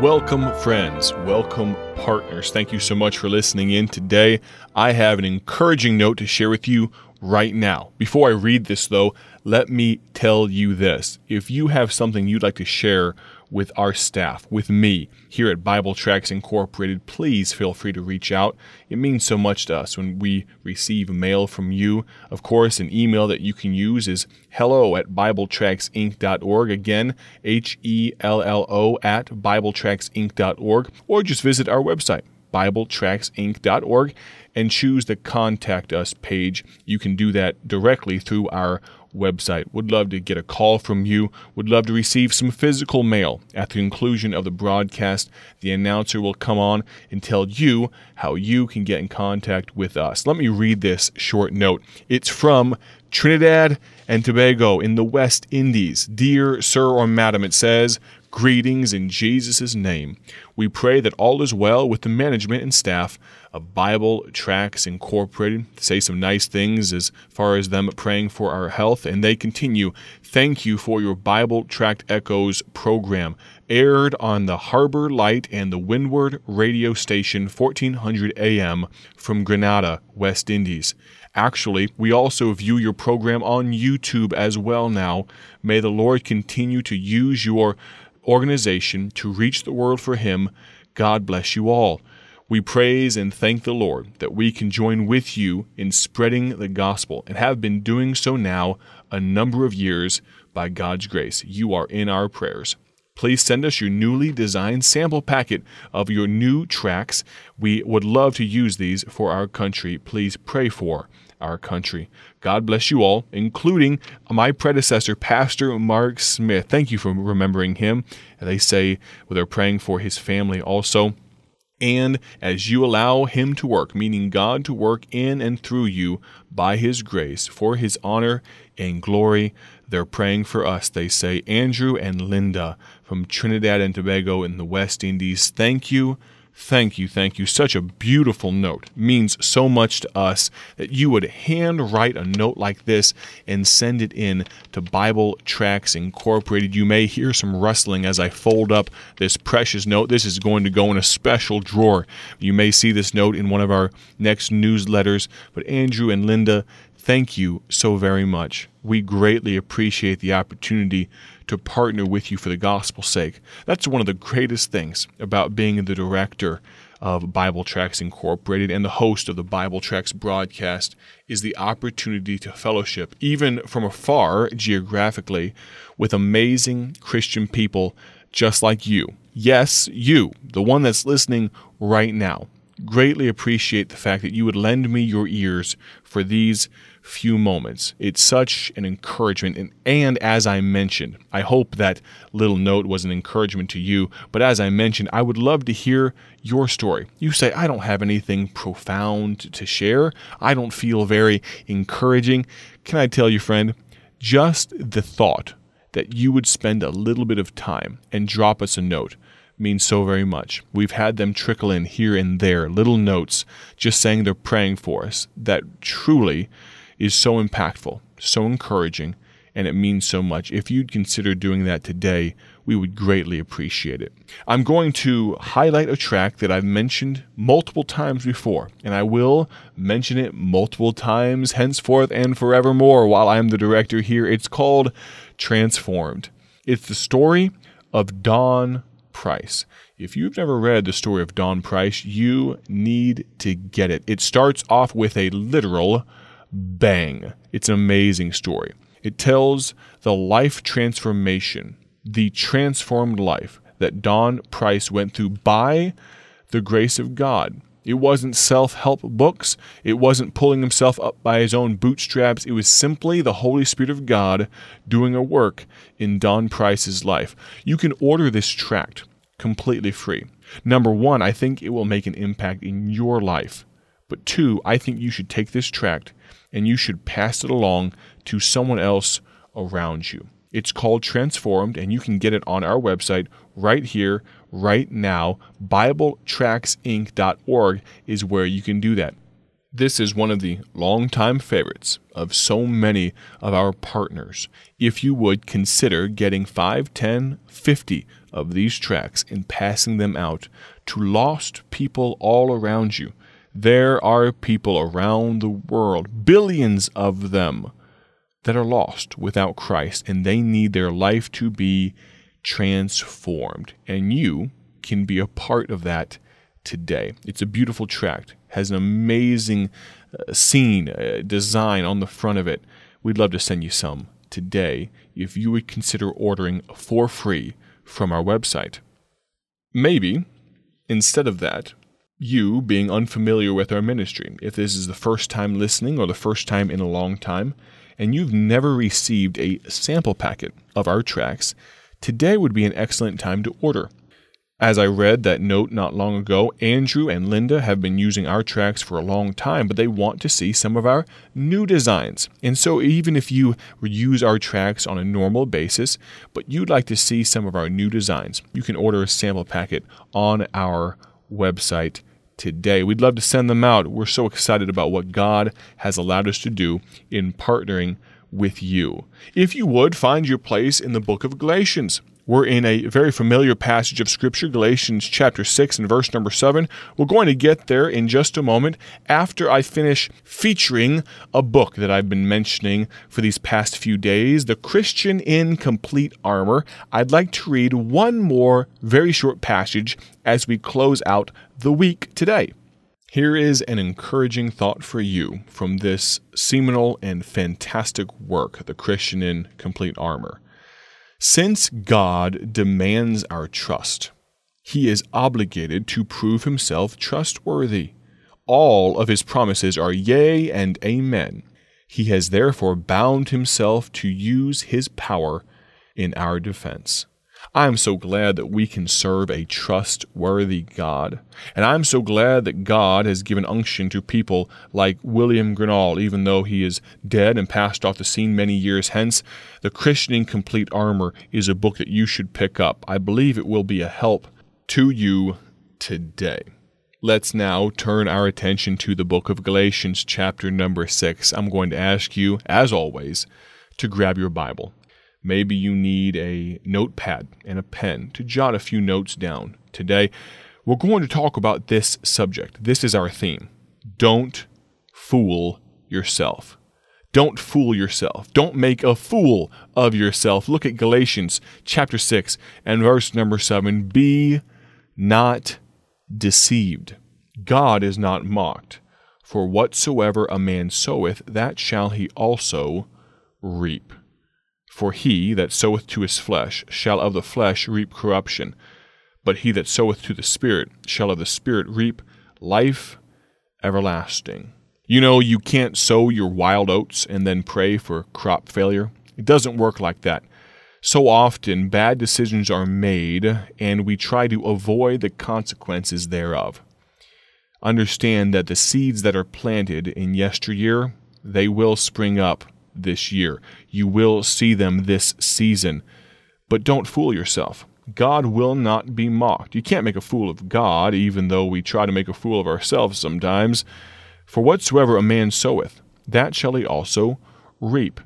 Welcome, friends. Welcome, partners. Thank you so much for listening in today. I have an encouraging note to share with you right now. Before I read this, though, let me tell you this. If you have something you'd like to share with our staff, with me here at Bible Tracts Incorporated, please feel free to reach out. It means so much to us when we receive mail from you. Of course, an email that you can use is hello at BibleTractsInc.org. Again, H E L L O at BibleTractsInc.org, or just visit our website, BibleTractsInc.org, and choose the Contact Us page. You can do that directly through our website. Would love to get a call from you. Would love to receive some physical mail. At the conclusion of the broadcast, the announcer will come on and tell you how you can get in contact with us. Let me read this short note. It's from Trinidad and Tobago in the West Indies. Dear Sir or Madam, it says, Greetings in Jesus' name. We pray that all is well with the management and staff Bible Tracts Incorporated. Say some nice things as far as them praying for our health, and they continue. Thank you for your Bible Tract Echoes program, aired on the Harbor Light and the Windward radio station 1400 AM from Grenada, West Indies. Actually, we also view your program on YouTube as well now. May the Lord continue to use your organization to reach the world for Him. God bless you all. We praise and thank the Lord that we can join with you in spreading the gospel and have been doing so now a number of years by God's grace. You are in our prayers. Please send us your newly designed sample packet of your new tracks. We would love to use these for our country. Please pray for our country. God bless you all, including my predecessor, Pastor Mark Smith. Thank you for remembering him. They say they're praying for his family also. And as you allow Him to work, meaning God to work in and through you by His grace, for His honor and glory, they're praying for us. They say, Andrew and Linda from Trinidad and Tobago in the West Indies, thank you Thank you, thank you. Such a beautiful note. Means so much to us that you would hand write a note like this and send it in to Bible Tracts Incorporated. You may hear some rustling as I fold up this precious note. This is going to go in a special drawer. You may see this note in one of our next newsletters. But Andrew and Linda, thank you so very much. We greatly appreciate the opportunity to partner with you for the gospel's sake. That's one of the greatest things about being the director of Bible Tracts Incorporated and the host of the Bible Tracts broadcast is the opportunity to fellowship, even from afar geographically, with amazing Christian people just like you. Yes, you, the one that's listening right now. Greatly appreciate the fact that you would lend me your ears for these few moments. It's such an encouragement. And, and as I mentioned, I hope that little note was an encouragement to you. But as I mentioned, I would love to hear your story. You say, I don't have anything profound to share, I don't feel very encouraging. Can I tell you, friend, just the thought that you would spend a little bit of time and drop us a note means so very much. We've had them trickle in here and there, little notes just saying they're praying for us that truly is so impactful, so encouraging, and it means so much. If you'd consider doing that today, we would greatly appreciate it. I'm going to highlight a track that I've mentioned multiple times before, and I will mention it multiple times henceforth and forevermore while I'm the director here. It's called Transformed. It's the story of Don Price. If you've never read the story of Don Price, you need to get it. It starts off with a literal bang. It's an amazing story. It tells the life transformation, the transformed life that Don Price went through by the grace of God. It wasn't self help books. It wasn't pulling himself up by his own bootstraps. It was simply the Holy Spirit of God doing a work in Don Price's life. You can order this tract completely free. Number one, I think it will make an impact in your life. But two, I think you should take this tract and you should pass it along to someone else around you. It's called Transformed, and you can get it on our website right here, right now. BibleTractsInc.org is where you can do that. This is one of the longtime favorites of so many of our partners. If you would consider getting 5, 10, 50 of these tracks and passing them out to lost people all around you. There are people around the world, billions of them, that are lost without Christ, and they need their life to be transformed. And you can be a part of that today. It's a beautiful tract, has an amazing uh, scene, uh, design on the front of it. We'd love to send you some today if you would consider ordering for free from our website. Maybe, instead of that, you being unfamiliar with our ministry, if this is the first time listening or the first time in a long time, and you've never received a sample packet of our tracks, today would be an excellent time to order. As I read that note not long ago, Andrew and Linda have been using our tracks for a long time, but they want to see some of our new designs. And so, even if you use our tracks on a normal basis, but you'd like to see some of our new designs, you can order a sample packet on our website today. We'd love to send them out. We're so excited about what God has allowed us to do in partnering with you. If you would, find your place in the book of Galatians. We're in a very familiar passage of Scripture, Galatians chapter 6 and verse number 7. We're going to get there in just a moment after I finish featuring a book that I've been mentioning for these past few days, The Christian in Complete Armor. I'd like to read one more very short passage as we close out the week today. Here is an encouraging thought for you from this seminal and fantastic work, The Christian in Complete Armor. Since God demands our trust, he is obligated to prove himself trustworthy. All of his promises are yea and amen. He has therefore bound himself to use his power in our defense. I am so glad that we can serve a trustworthy God. And I'm so glad that God has given unction to people like William Gurnall, even though he is dead and passed off the scene many years hence. The Christian in Complete Armor is a book that you should pick up. I believe it will be a help to you today. Let's now turn our attention to the book of Galatians, chapter number 6. I'm going to ask you, as always, to grab your Bible Maybe you need a notepad and a pen to jot a few notes down. Today, we're going to talk about this subject. This is our theme. Don't fool yourself. Don't fool yourself. Don't make a fool of yourself. Look at Galatians chapter 6 and verse number 7. Be not deceived. God is not mocked. For whatsoever a man soweth, that shall he also reap. For he that soweth to his flesh shall of the flesh reap corruption, but he that soweth to the Spirit shall of the Spirit reap life everlasting. You know, you can't sow your wild oats and then pray for crop failure. It doesn't work like that. So often, bad decisions are made, and we try to avoid the consequences thereof. Understand that the seeds that are planted in yesteryear, they will spring up this year. You will see them this season. But don't fool yourself. God will not be mocked. You can't make a fool of God, even though we try to make a fool of ourselves sometimes. For whatsoever a man soweth, that shall he also reap.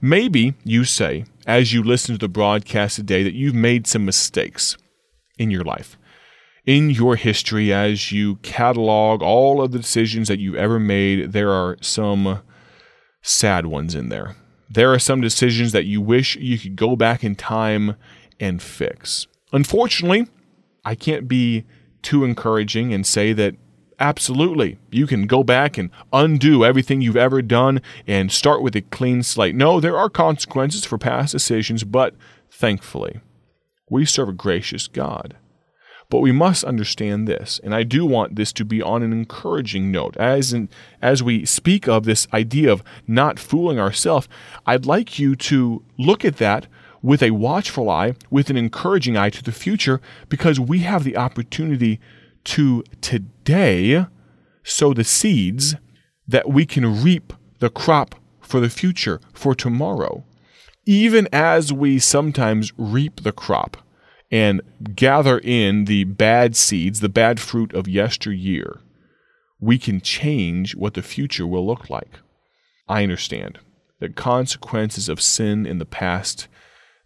Maybe you say, as you listen to the broadcast today, that you've made some mistakes in your life. In your history, as you catalog all of the decisions that you've ever made, there are some sad ones in there. There are some decisions that you wish you could go back in time and fix. Unfortunately, I can't be too encouraging and say that absolutely you can go back and undo everything you've ever done and start with a clean slate. No, there are consequences for past decisions, but thankfully, we serve a gracious God. But we must understand this, and I do want this to be on an encouraging note. As in, as we speak of this idea of not fooling ourselves, I'd like you to look at that with a watchful eye, with an encouraging eye to the future, because we have the opportunity to today sow the seeds that we can reap the crop for the future, for tomorrow. Even as we sometimes reap the crop and gather in the bad seeds, the bad fruit of yesteryear, we can change what the future will look like. I understand that consequences of sin in the past,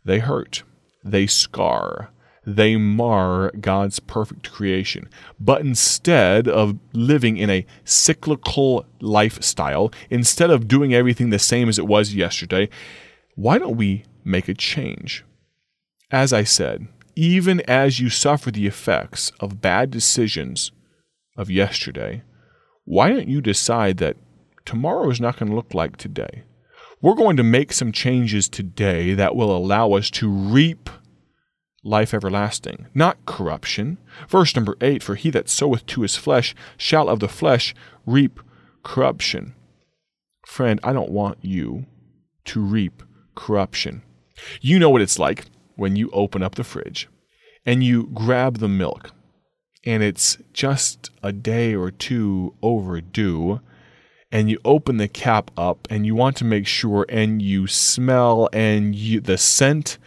they hurt, they scar, they mar God's perfect creation. But instead of living in a cyclical lifestyle, instead of doing everything the same as it was yesterday, why don't we make a change? As I said, even as you suffer the effects of bad decisions of yesterday, why don't you decide that tomorrow is not going to look like today? We're going to make some changes today that will allow us to reap life everlasting, not corruption. Verse number 8 For he that soweth to his flesh shall of the flesh reap corruption. Friend, I don't want you to reap corruption. You know what it's like when you open up the fridge and you grab the milk and it's just a day or two overdue and you open the cap up and you want to make sure and you smell and you, the scent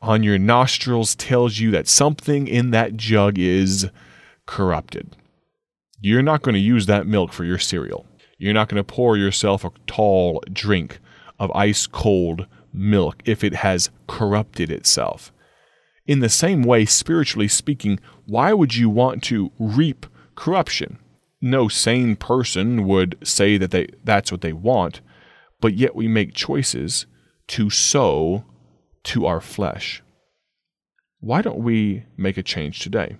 on your nostrils tells you that something in that jug is corrupted. You're not going to use that milk for your cereal. You're not going to pour yourself a tall drink of ice cold milk if it has corrupted itself. In the same way, spiritually speaking, why would you want to reap corruption? No sane person would say that they, that's what they want, but yet we make choices to sow to our flesh. Why don't we make a change today?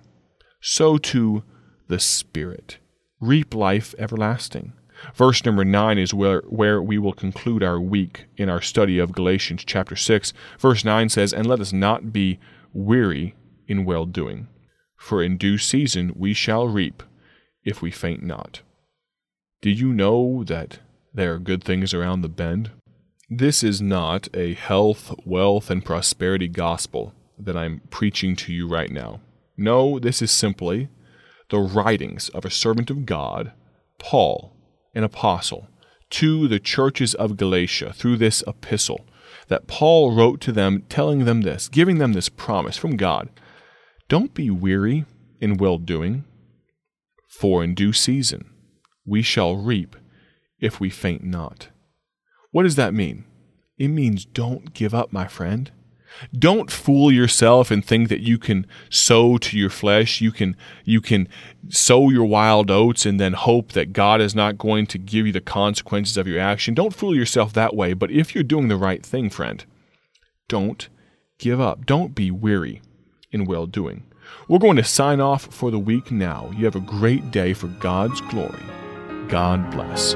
Sow to the Spirit. Reap life everlasting. Verse number 9 is where, where we will conclude our week in our study of Galatians chapter 6. Verse 9 says, And let us not be weary in well doing, for in due season we shall reap if we faint not. Do you know that there are good things around the bend? This is not a health, wealth, and prosperity gospel that I'm preaching to you right now. No, this is simply the writings of a servant of God, Paul, an apostle, to the churches of Galatia through this epistle that Paul wrote to them, telling them this, giving them this promise from God Don't be weary in well doing, for in due season we shall reap if we faint not. What does that mean? It means don't give up, my friend. Don't fool yourself and think that you can sow to your flesh. You can you can sow your wild oats and then hope that God is not going to give you the consequences of your action. Don't fool yourself that way. But if you're doing the right thing, friend, don't give up. Don't be weary in well doing. We're going to sign off for the week now. You have a great day for God's glory. God bless.